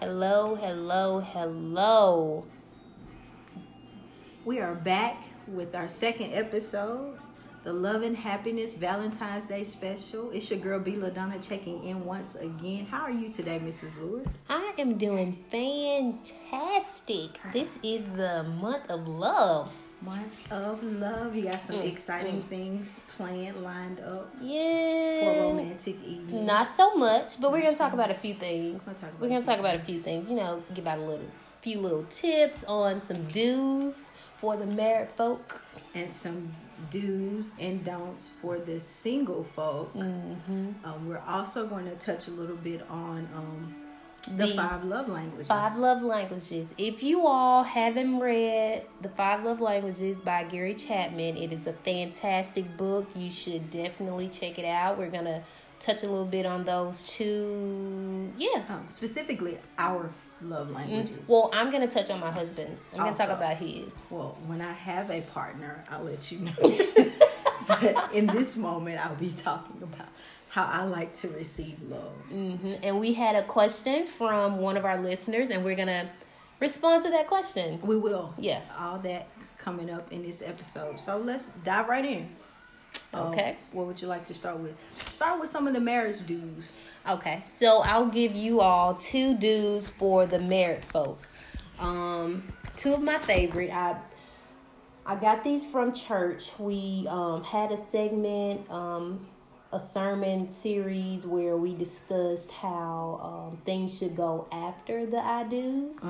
Hello, hello, hello. We are back with our second episode, the Love and Happiness Valentine's Day special. It's your girl B. LaDonna checking in once again. How are you today, Mrs. Lewis? I am doing fantastic. This is the month of love. Month of love. You got some Mm, exciting things planned, lined up Yeah. for romantic evening. Not so much, but we're gonna talk about a few things. We'll talk about We're gonna talk about a few things. You know, give out a little, few little tips on some do's for the married folk. And some do's and don'ts for the single folk. Mm-hmm. Um, we're also going to touch a little bit on um, the five love languages. Five Love Languages. If you all haven't read The Five Love Languages by Gary Chapman, it is a fantastic book. You should definitely check it out. We're going to touch a little bit on those two. Yeah. Um, specifically, our love languages. Well, I'm going to touch on my husband's. I'm going to talk about his. Well, when I have a partner, I'll let you know. but in this moment, I'll be talking about how I like to receive love. hmm And we had a question from one of our listeners, and we're going to respond to that question. We will. Yeah. All that coming up in this episode. So let's dive right in. Um, Okay. what would you like to start with? Start with some of the marriage do's. Okay, so I'll give you all two do's for the married folk. Um, two of my favorite. I I got these from church. We um, had a segment, um, a sermon series where we discussed how um, things should go after the I do's.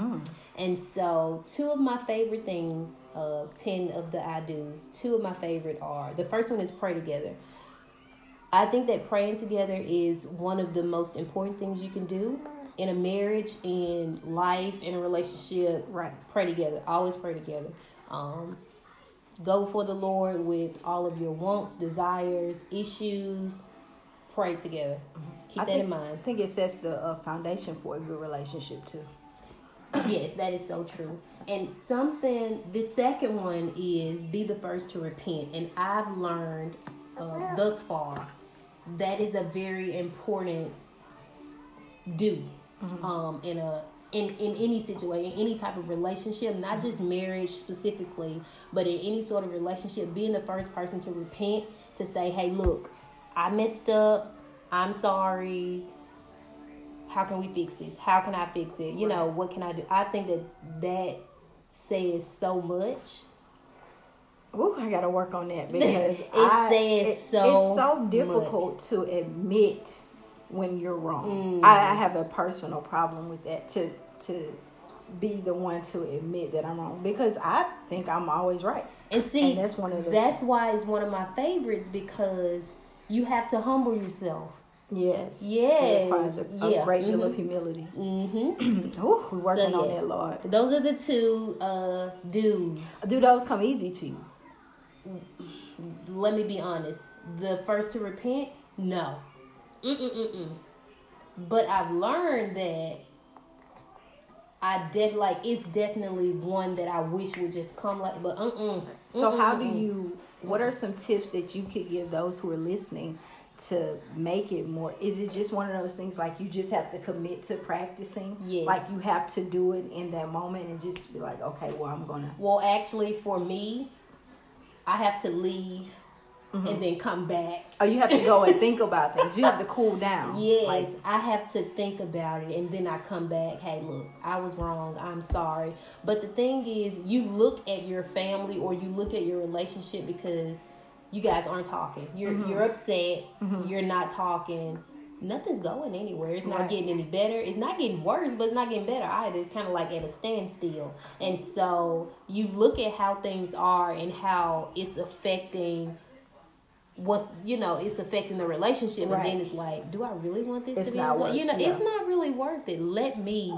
And so, two of my favorite things, uh, 10 of the I do's, two of my favorite are the first one is pray together. I think that praying together is one of the most important things you can do in a marriage, in life, in a relationship. Right. Pray together. Always pray together. Um, go before the Lord with all of your wants, desires, issues. Pray together. Keep I that think, in mind. I think it sets the uh, foundation for a good relationship too. Yes, that is so true. And something, the second one is be the first to repent. And I've learned uh, thus far that is a very important do um, in a in, in any situation, any type of relationship, not just marriage specifically, but in any sort of relationship, being the first person to repent, to say, hey, look, I messed up. I'm sorry how can we fix this? How can I fix it? You know, what can I do? I think that that says so much. Ooh, I gotta work on that because It I, says so It's so much. difficult to admit when you're wrong. Mm. I, I have a personal problem with that. To to be the one to admit that I'm wrong because I think I'm always right. And see, And that's one of the- that's why it's one of my favorites because you have to humble yourself. Yes. Yes. It requires a, a Yeah. great deal of Mhm. humility. Mm-hmm. Ooh, we're working So, on yes. that, Lord. Those are the two uh dudes. Do those come easy to you? Let me be honest. The first to repent, no. Mm-mm-mm-mm. But I've learned that I def like it's definitely one that I wish would just come like, but. So how do you? What are some tips that you could give those who are listening to make it more? Is it just one of those things like you just have to commit to practicing? Yes. Like you have to do it in that moment and just be like, okay, well I'm gonna. Well, actually, for me, I have to leave Mm-hmm. and then come back. Oh, you have to go and think about things. You have to cool down. Yes, Like, I have to think about it and then I come back. Hey, look, I was wrong. I'm sorry. But the thing is, you look at your family or you look at your relationship because you guys aren't talking. You're Mm-hmm. you're upset. You're not talking. Nothing's going anywhere. It's not Right. getting any better. It's not getting worse, but it's not getting better either. It's kind of like at a standstill. And so you look at how things are and how it's affecting what's you know it's affecting the relationship Right. and then it's like do i really want this It's to be not worth- you know yeah. it's not really worth it let me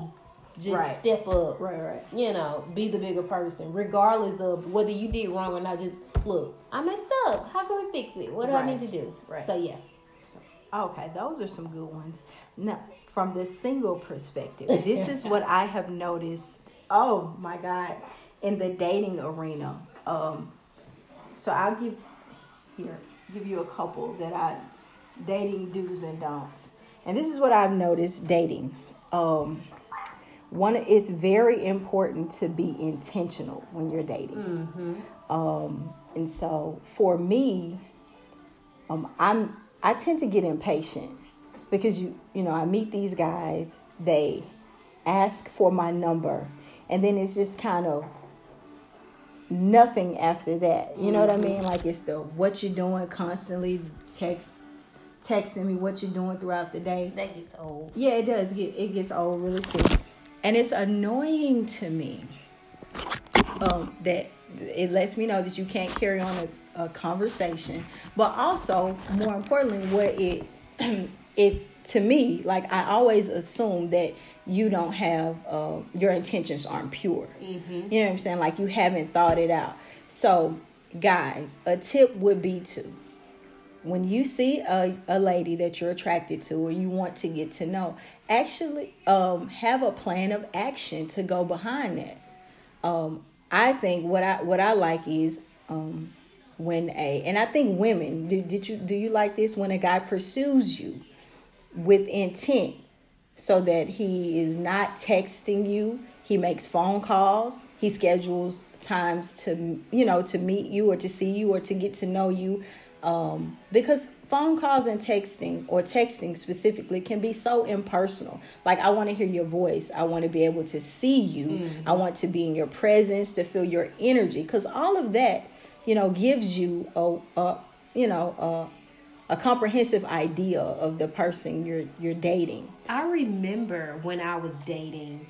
just Right. step up right, right. you know be the bigger person regardless of whether you did wrong or not just look i messed up how can we fix it what do i need to do Right. so yeah Okay, those are some good ones. Now, from the single perspective, this is what I have noticed. Oh my God, in the dating arena. Um, so I'll give here give you a couple that I dating do's and don'ts. And this is what I've noticed dating. Um, one it's very important to be intentional when you're dating. Um, and so for me, um, I'm I tend to get impatient because you you know I meet these guys, they ask for my number, and then it's just kind of nothing after that. You know what I mean? Like it's the what you're doing constantly text texting me what you're doing throughout the day. That gets old. Yeah, it does get it gets old really quick, and it's annoying to me um, that it lets me know that you can't carry on a, a conversation, but also more importantly, what it it to me like I always assume that you don't have uh, your intentions aren't pure. You know what I'm saying? Like you haven't thought it out. So, guys, a tip would be to when you see a, a lady that you're attracted to or you want to get to know, actually um, have a plan of action to go behind that. Um, I think what I what I like is um, when a and I think women do, did you do you like this when a guy pursues you with intent so that he is not texting you. He makes phone calls. He schedules times to you know to meet you or to see you or to get to know you. Um, because phone calls and texting or texting specifically can be so impersonal. Like i want to hear your voice. I want to be able to see you. I want to be in your presence to feel your energy. Because all of that you know gives you a, a you know a, comprehensive idea of the person you're you're dating I remember when I was dating,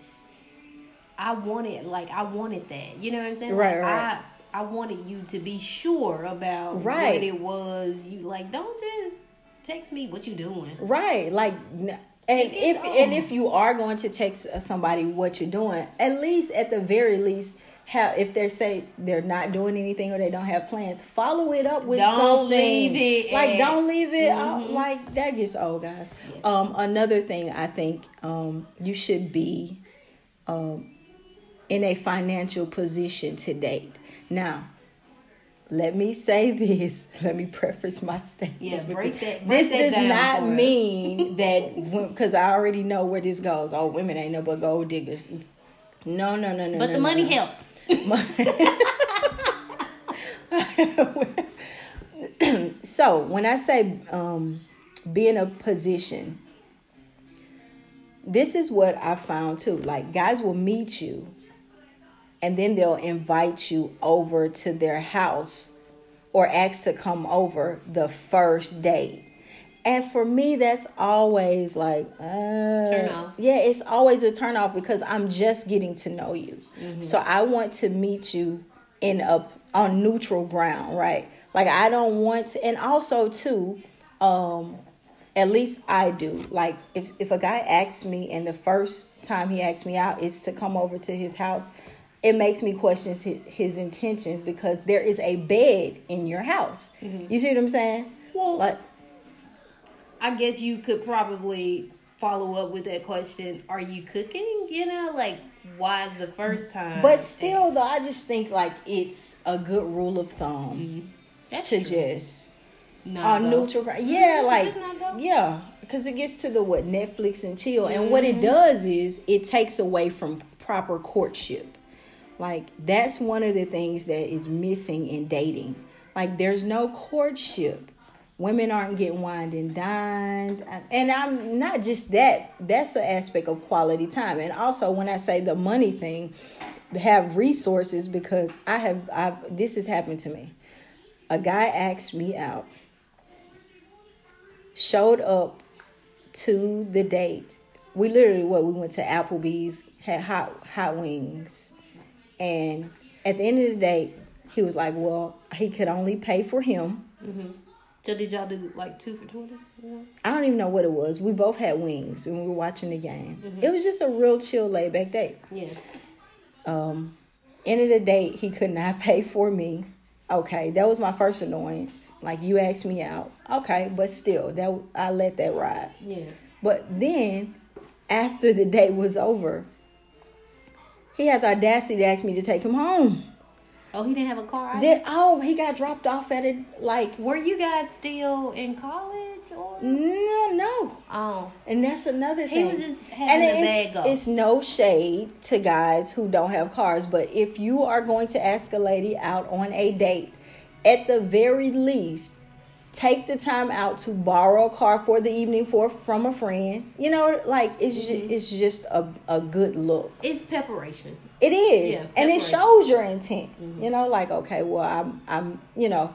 I wanted like I wanted that. You know what I'm saying? Right, like, right. I I wanted you to be sure about Right. what it was. You like don't just text me what you doing. Right. Like n- and if and if you are going to text somebody what you're doing, at least at the very least have if they say they're not doing anything or they don't have plans, follow it up with Don't something. leave it like at- don't leave it out like that gets old, guys. Um another thing I think um you should be um in a financial position to date. Now, let me say this. Let me preface my statement. Yeah, break this. that- break This that does not mean that because I already know where this goes. Oh, women ain't no but gold diggers. No, no, no, no. But no, the no, money no. helps. so when I say um, be in a position, this is what I found too. Like guys will meet you, and then they'll invite you over to their house or ask to come over the first date. And for me, that's always like uh, turn off. Yeah, it's always a turn off because I'm just getting to know you. So I want to meet you in a on neutral ground, right? Like I don't want to, and also too, um, at least I do. Like if if a guy asks me and the first time he asks me out is to come over to his house, it makes me question his, his intentions because there is a bed in your house. You see what I'm saying? Well, like I guess you could probably follow up with that question: Are you cooking? You know, like why is the first time? But still, though, I just think like it's a good rule of thumb That's to true. just Not go. neutral. Yeah, Mhm, like yeah, because it gets to the what Netflix and chill, and what Mm-hmm. it does is it takes away from proper courtship. Like that's one of the things that is missing in dating. Like there's no courtship. Women aren't getting wined and dined, and I'm not just that. That's an aspect of quality time, and also when I say the money thing, have resources because I have. I've this has happened to me. A guy asked me out showed up to the date. We literally what we went to Applebee's, had hot hot wings, and at the end of the day, he was like, "Well, he could only pay for him." Mm-hmm. So did y'all do like two for twenty? I don't even know what it was. We both had wings when we were watching the game. It was just a real chill, laid back date. Yeah. Um, end of the date, he could not pay for me. Okay, that was my first annoyance. Like you asked me out. Okay, but still, that I let that ride. Yeah. But then, after the date was over, he had the audacity to ask me to take him home. Oh, he didn't have a car. either? Then, oh, he got dropped off at it like Were you guys still in college? or No, no. oh And that's another thing. He was just having a bad go. it's, it's no shade to guys who don't have cars, but if you are going to ask a lady out on a date, at the very least, take the time out to borrow a car for the evening for from a friend. You know, like it's Mm-hmm. it's just a, a good look. it's preparation. It is, Yeah, and it shows your intent. Mm-hmm. You know, like okay, well, I'm, I'm, you know,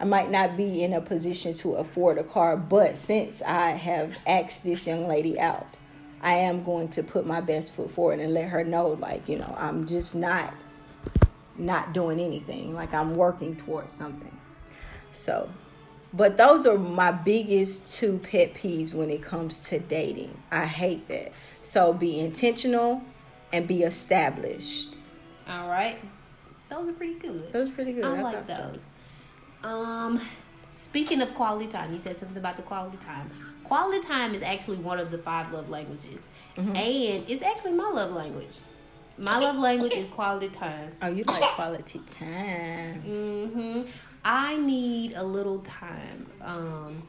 I might not be in a position to afford a car, but since I have asked this young lady out, I am going to put my best foot forward and let her know, like, you know, I'm just not, not doing anything. Like I'm working towards something. So, but those are my biggest two pet peeves when it comes to dating. I hate that. So be intentional and be established. All right, those are pretty good. Those are pretty good. I I like thought so. those. Um, speaking of quality time, you said something about the quality time. Quality time is actually one of the five love languages, Mm-hmm. and it's actually my love language. My love language is quality time. Oh, you like quality time. Mm-hmm. I need a little time. Um,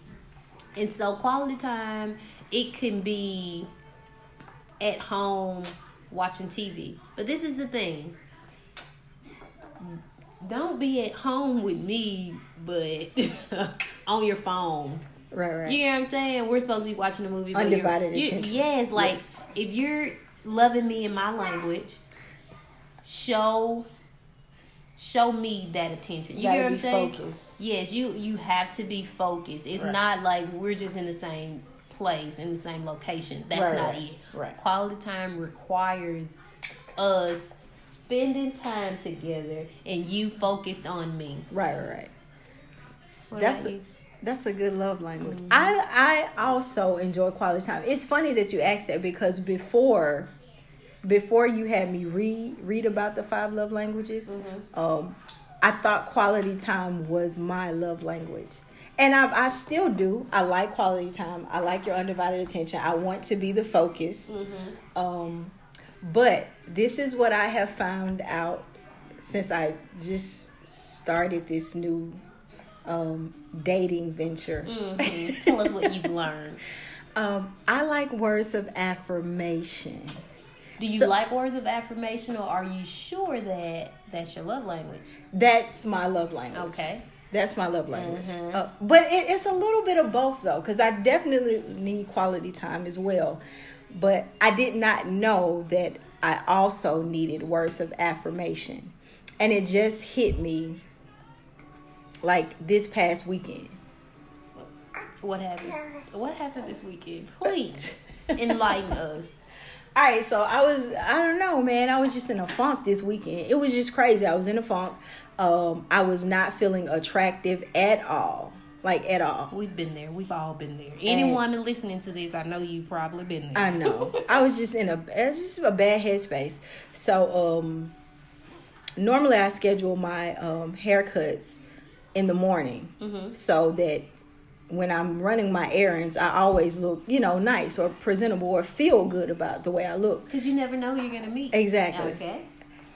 and so quality time, it can be at home watching TV. But this is the thing. Don't be at home with me, but on your phone. Right, right. You know what I'm saying? We're supposed to be watching a movie. you're- Undivided you- attention. Yes, like Yes. if you're loving me in my language, show show me that attention. You Gotta get what I'm be saying? focused. Yes, you you have to be focused. It's Right. not like we're just in the same place in the same location. That's Right, not right, it. right. Quality time requires us spending time together and you focused on me. Right, right, right. What That's a, that's a good love language. I I also enjoy quality time. It's funny that you asked that because before before you had me read read about the five love languages, um, I thought quality time was my love language. And I, I still do. I like quality time. I like your undivided attention. I want to be the focus. Um, but this is what I have found out since I just started this new um, dating venture. Mhm. Tell us what you've learned. Um, I like words of affirmation. Do you So- like words of affirmation, or are you sure that that's your love language? That's my love language. Okay. That's my love language. Mhm. Uh, but it, it's a little bit of both, though, because I definitely need quality time as well. But I did not know that I also needed words of affirmation. And it just hit me like this past weekend. What happened? What happened this weekend? Please enlighten us. All right, so I was, I don't know, man. I was just in a funk this weekend. It was just crazy. I was in a funk. Um, I was not feeling attractive at all. Like, at all. We've been there. We've all been there. Any woman listening to this, I know you've probably been there. I know. I was just in a just a bad headspace. So um normally I schedule my um haircuts in the morning so that when I'm running my errands, I always look, you know, nice or presentable or feel good about the way I look. Because you never know who you're gonna meet. Exactly. Okay.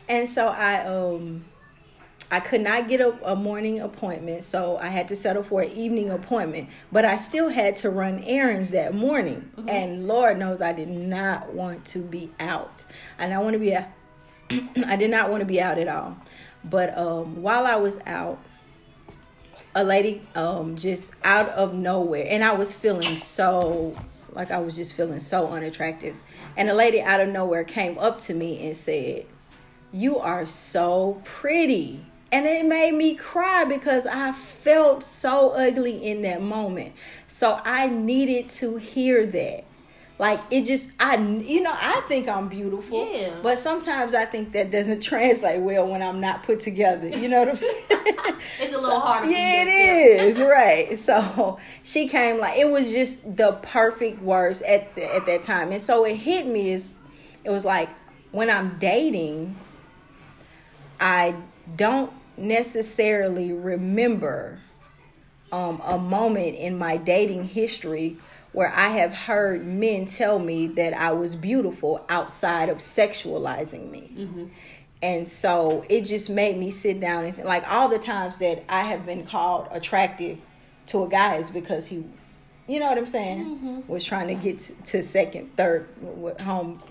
And so I um I could not get a, a morning appointment, so I had to settle for an evening appointment. But I still had to run errands that morning, and Lord knows I did not want to be out. And I want to be, a, I did not want to be out at all. But um, while I was out, a lady um, just out of nowhere, and I was feeling so like I was just feeling so unattractive. And a lady out of nowhere came up to me and said, you are so pretty. And it made me cry because I felt so ugly in that moment. So I needed to hear that. Like it just, I, you know, I think I'm beautiful. Yeah. But sometimes I think that doesn't translate well when I'm not put together. You know what I'm saying? It's a little harder. for Yeah, it is right. So she came like it was just the perfect words at the, at that time, and so it hit me is it was like when I'm dating, I don't necessarily remember um, a moment in my dating history where I have heard men tell me that I was beautiful outside of sexualizing me. And so it just made me sit down and think, like all the times that I have been called attractive to a guy is because he You know what I'm saying? Mm-hmm. Was trying to get to, to second, third, home,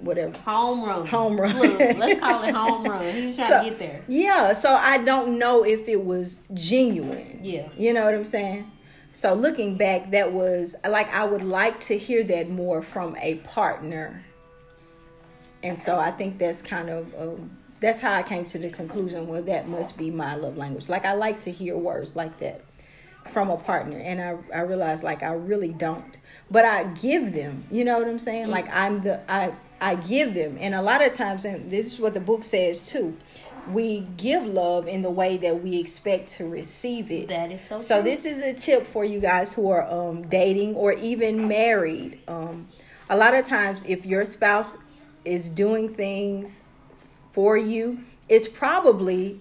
whatever. Home run. Home run. Look, let's call it home run. He was trying So- to get there. Yeah, so I don't know if it was genuine. Yeah. You know what I'm saying? So looking back, that was like I would like to hear that more from a partner. And so I think that's kind of um, that's how I came to the conclusion. Well, that must be my love language. Like I like to hear words like that from a partner, and I I realized like I really don't, but I give them. You know what I'm saying? Like I'm the I I give them, and a lot of times, and this is what the book says too. We give love in the way that we expect to receive it. That is so. So true. this is a tip for you guys who are um, dating or even married. Um, a lot of times, if your spouse is doing things for you, it's probably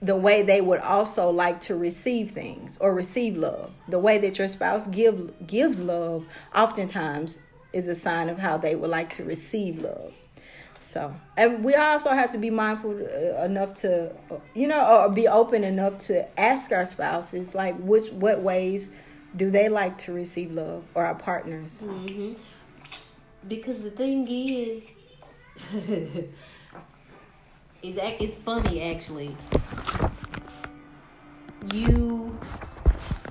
the way they would also like to receive things or receive love. The way that your spouse give gives love, oftentimes, is a sign of how they would like to receive love. So, and we also have to be mindful uh, enough to, you know, or be open enough to ask our spouses, like, which, what ways do they like to receive love, or our partners. Mm-hmm. Because the thing is, ac- it's funny actually. You,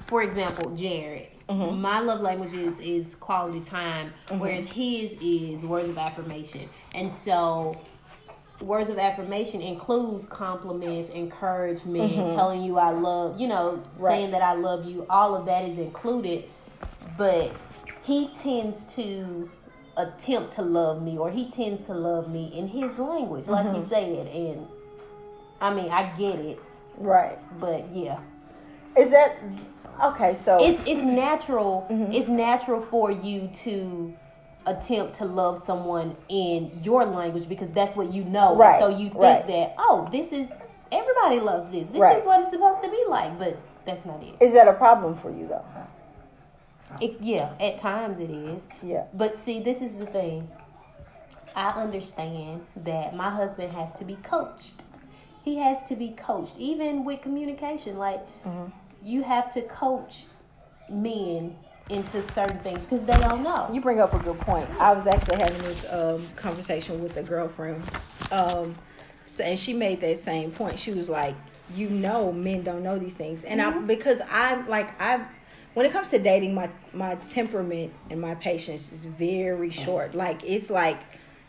for example, Jared. Uh-huh. My love language is, is quality time, uh-huh. whereas his is words of affirmation. And so, words of affirmation includes compliments, encouragement, uh-huh. telling you I love, you know, Right. saying that I love you. All of that is included, but he tends to attempt to love me, or he tends to love me in his language, like you said. And I mean, I get it, Right. but yeah, Is that okay? So it's it's natural. Mm-hmm. It's natural for you to attempt to love someone in your language because that's what you know. Right, So you think right. that oh, this is everybody loves this. This Right. is what it's supposed to be like, but that's not it. is that a problem for you though? it yeah, at times it is. Yeah. But see, this is the thing. I understand that my husband has to be coached. He has to be coached, even with communication. Like, Mm-hmm. You have to coach men into certain things because they don't know. You bring up a good point. I was actually having this um, conversation with a girlfriend, um, so, and she made that same point. She was like, "You know, men don't know these things," and I because I'm like I've when it comes to dating, my my temperament and my patience is very short. Like it's like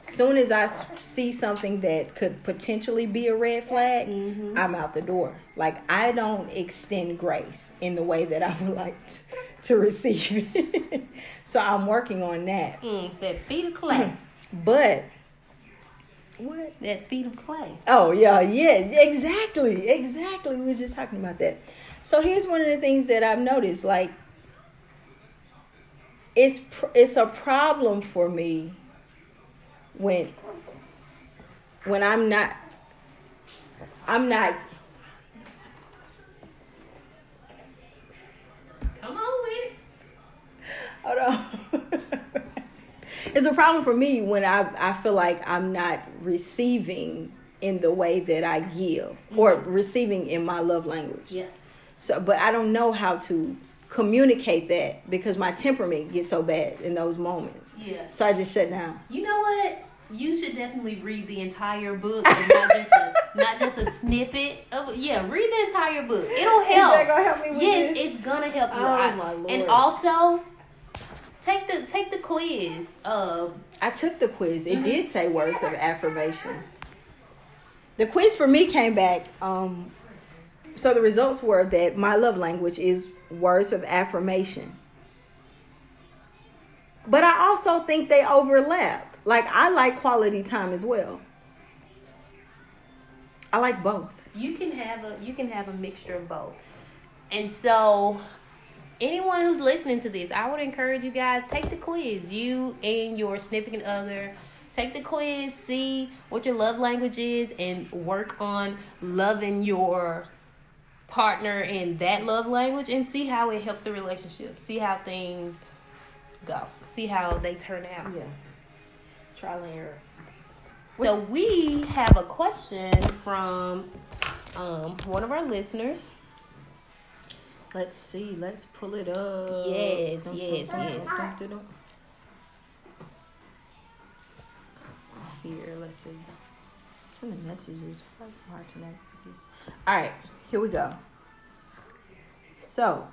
soon as I see something that could potentially be a red flag, I'm out the door. Like I don't extend grace in the way that I would like t- to receive it. so I'm working on that. Mm, that feet of clay. But what? that feet of clay. Oh yeah, yeah, exactly, exactly. We were just talking about that. So here's one of the things that I've noticed. Like, it's pr- it's a problem for me when when I'm not I'm not Come on with it. Hold on. it's a problem for me when I, I feel like I'm not receiving in the way that I give or mm-hmm. receiving in my love language. Yeah. So, but I don't know how to communicate that because my temperament gets so bad in those moments. Yeah. So I just shut down. You know what? You should definitely read the entire book, not just a, not just a snippet of. Yeah, read the entire book. It'll help. that gonna help me with yes, this? it's gonna help you. Oh, I- my Lord. And also, take the take the quiz. Uh, I took the quiz. Mm-hmm. It did say words of affirmation. The quiz for me came back. Um, so the results were that my love language is words of affirmation. But I also think they overlap. Like I like quality time as well. I like both. you can have a you can have a mixture of both. And so anyone who's listening to this, I would encourage you guys take the quiz. You and your significant other take the quiz, see what your love language is and work on loving your partner in that love language and see how it helps the relationship. See how things go. See how they turn out. Yeah. Trial and error. So we have a question from um, one of our listeners. Let's see. Let's pull it up. Yes, yes, yes. Here, let's see. Some of the messages. It hard to navigate this? All right, here we go. So,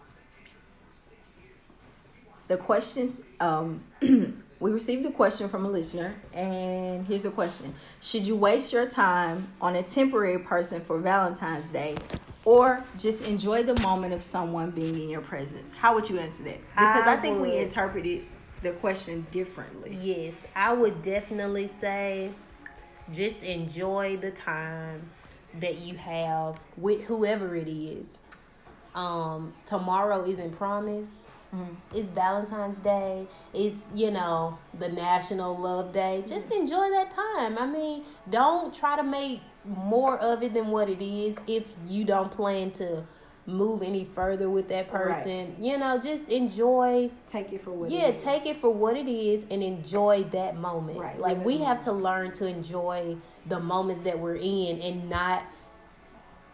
the questions. Um, we received a question from a listener, and here's the question: Should you waste your time on a temporary person for Valentine's Day, or just enjoy the moment of someone being in your presence? How would you answer that? Because I, I think we interpreted the question differently. Yes, I would definitely say just enjoy the time that you have with whoever it is. Um, tomorrow isn't promised. It's Valentine's Day. It's, you know, the National Love Day. Just enjoy that time. I mean, don't try to make more of it than what it is if you don't plan to move any further with that Right. person. You know, just enjoy Take it for what yeah it is. take it for what it is and enjoy that moment Right, like we have to learn to enjoy the moments that we're in and not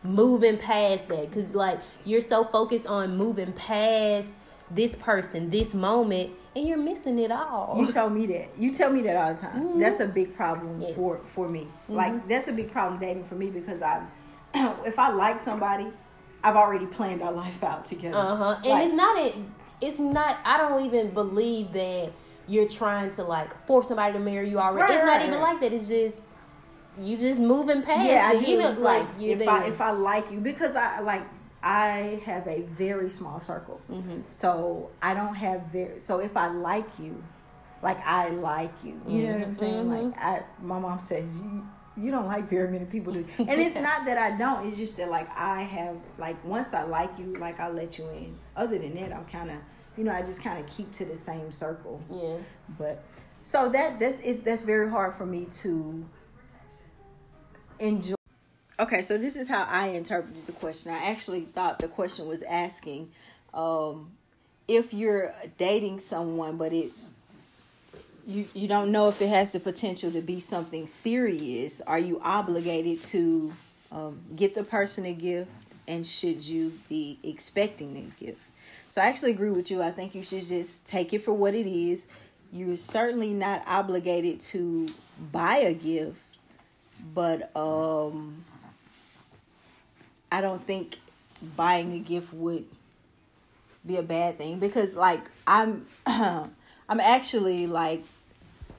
moving past that because like you're so focused on moving past this person this moment and you're missing it all You tell me that. You tell me that all the time. That's a big problem Mm-hmm. Yes. Mm-hmm. for for me. Like that's a big problem dating for me because I, if I like somebody, I've already planned our life out together. uh-huh and Like, it's not it it's not i don't even believe that you're trying to like force somebody to marry you already Right, it's right, not even right. like that it's just you just moving past yeah, I do. It's like like if I if I like you because I like I have a very small circle, Mm-hmm. so I don't have very. So if I like you, like I like you, you know what I'm saying? Mm-hmm. Like I, my mom says you. You don't like very many people, do. and it's not that I don't. It's just that like I have like once I like you, like I let you in. Other than that, I'm kind of, you know, I just kind of keep to the same circle. yeah But so that that's is that's very hard for me to enjoy. Okay, so this is how I interpreted the question. I actually thought the question was asking um, if you're dating someone, but it's you you don't know if it has the potential to be something serious. Are you obligated to um, get the person a gift, and should you be expecting a gift? So I actually agree with you. I think you should just take it for what it is. You're certainly not obligated to buy a gift, but um, I don't think buying a gift would be a bad thing because like I'm I'm actually like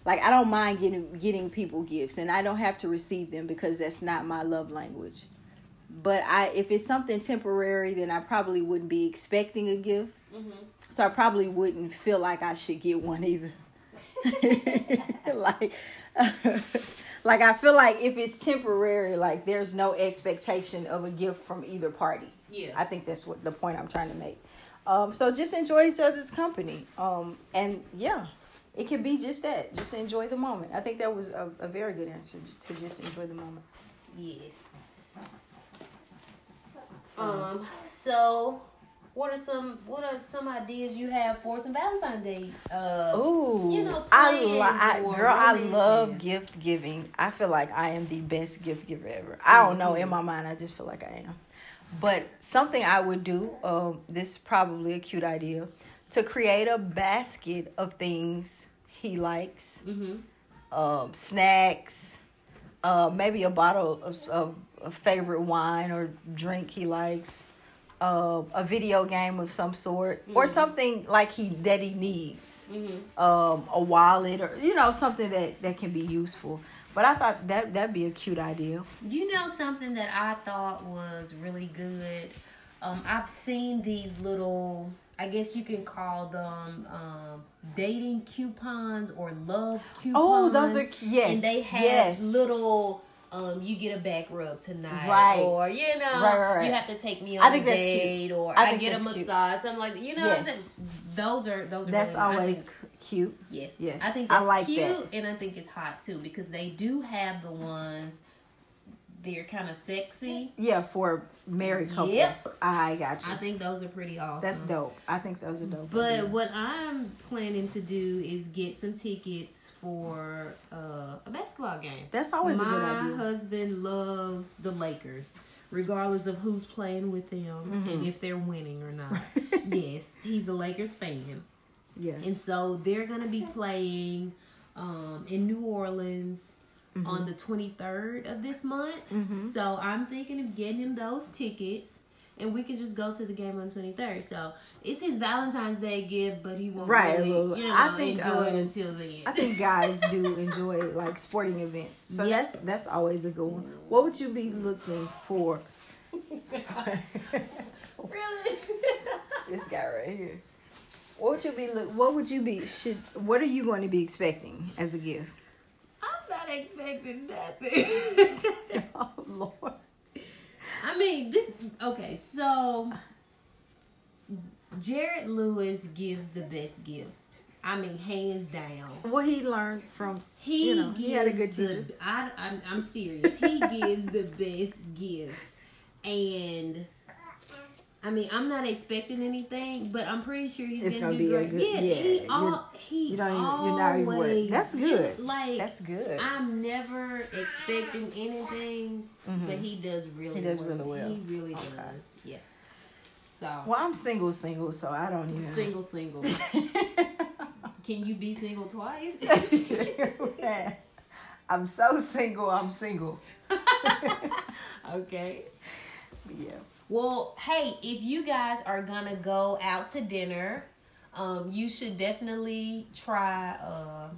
like I don't mind getting getting people gifts and I don't have to receive them because that's not my love language. But I if it's something temporary then I probably wouldn't be expecting a gift. So I probably wouldn't feel like I should get one either. like like I feel like if it's temporary like there's no expectation of a gift from either party. Yeah. I think that's what the point I'm trying to make. Um, so just enjoy each other's company. Um, and yeah, it can be just that. Just enjoy the moment. I think that was a, a very good answer to just enjoy the moment. Yes. Um. So, what are some what are some ideas you have for some Valentine's Day? Uh, Ooh, you know, I, li- I or girl, I romantic. love gift giving. I feel like I am the best gift giver ever. I don't know Mm-hmm. in my mind, I just feel like I am. But something I would do, um, this is probably a cute idea, to create a basket of things he likes, Mhm. um, snacks, uh, maybe a bottle of, of a favorite wine or drink he likes, uh, a video game of some sort, or something like he that he needs Mhm. um, a wallet or you know something that that can be useful. But I thought that that'd be a cute idea. You know something that I thought was really good. Um, I've seen these little. I guess you can call them um, dating coupons or love coupons. Oh, those are yes, and they have yes. little. Um, you get a back rub tonight, Right. Or you know, Right, right, right. you have to take me on I think a that's cute. date, or I I, get a that's cute. massage, something like that. You know, Yes. those are those are. That's really- always think- cute. Yes. Yeah. I think I like cute that. and I think it's hot too because they do have the ones they're kind of sexy. Yeah, for married couples. Yep. I got you. I think those are pretty awesome. That's dope. I think those are dope. But ideas. what I'm planning to do is get some tickets for uh, a basketball game. That's always a good idea. My husband loves the Lakers. regardless of who's playing with them Mm-hmm. and if they're winning or not. yes, he's a Lakers fan. Yeah. And so they're going to be playing um, in New Orleans Mm-hmm. on the 23rd of this month. So I'm thinking of getting him those tickets. And we can just go to the game on 23rd. So it's his Valentine's Day gift, but he won't Right, really, you know, I think, enjoy it um, until then. I think guys do enjoy like sporting events, so that's that's always a good one. What would you be looking for? really? This guy right here. What would you be? Look, what would you be? Should what are you going to be expecting as a gift? Not expecting nothing. Oh Lord. I mean, this okay. So Jared Lewis gives the best gifts. I mean, hands down. What he learned from He you know he had a good gives the- teacher. I, I'm, I'm serious. He gives the best gifts, and I mean, I'm not expecting anything, but I'm pretty sure he's It's gonna, gonna be a good- yeah, yeah, he, all, he you don't even- you're not even worried. That's good. Like That's good. I'm never expecting anything, but he does really. Mm-hmm. He does well. really well. He really Okay. does. Yeah. So Well, I'm single, single, so I don't even. single, single. Can you be single twice? I'm so single. I'm single. okay. Yeah. Well, hey, if you guys are gonna go out to dinner, um, you should definitely try uh,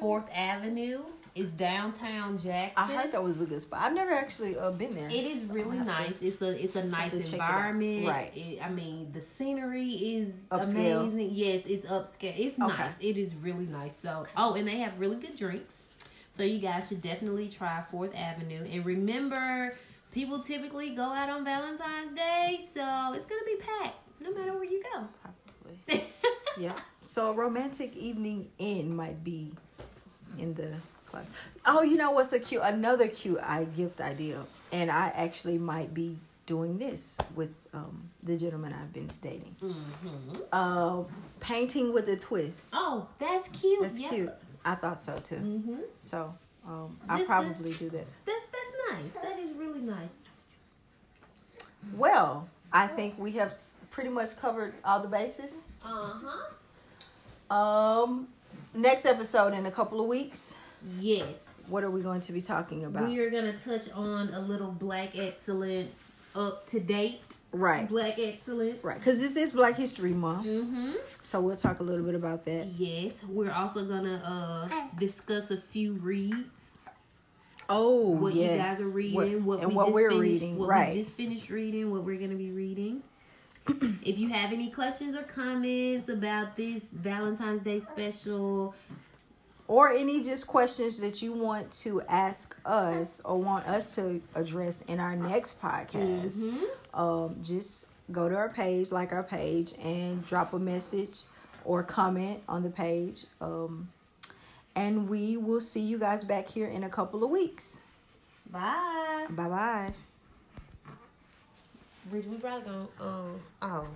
Fourth Avenue. It's downtown Jackson. I heard that was a good spot. I've never actually uh, been there. It is really have to- nice. It's a it's a nice check it environment. Right. It- I mean, the scenery is Upscale. amazing. Yes, it's upscale. It's Okay. nice. It is really nice. So, oh, and they have really good drinks. So you guys should definitely try Fourth Avenue. And remember, people typically go out on Valentine's Day, so it's gonna be packed no matter where you go. Probably. yeah. So a romantic evening in might be in the class. Oh, you know what's a cute another cute I gift idea, and I actually might be doing this with um, the gentleman I've been dating. Mm-hmm. Uh, painting with a twist. Oh, that's cute. That's Yeah. cute. I thought so too. Mm-hmm. So um, a- probably do that. That's that's nice. That is really nice. Well, I think we have pretty much covered all the bases. Uh huh. Um, next episode in a couple of weeks. Yes. What are we going to be talking about? We are gonna touch on a little black excellence up to date. right, Black excellence. right. Because this is Black History Month, Mm-hmm. so we'll talk a little bit about that. Yes. We're also gonna uh discuss a few reads. Oh, What yes. you guys are reading, what, and we what we're finished, reading, what right? we just finished reading, what we're gonna be reading. if you have any questions or comments about this Valentine's Day special, or any just questions that you want to ask us or want us to address in our next podcast. Mm-hmm. um, just go to our page, like our page, and drop a message or comment on the page. Um, and we will see you guys back here in a couple of weeks. bye. Bye bye. Bridget, we probably gonna um oh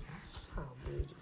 oh Bridget.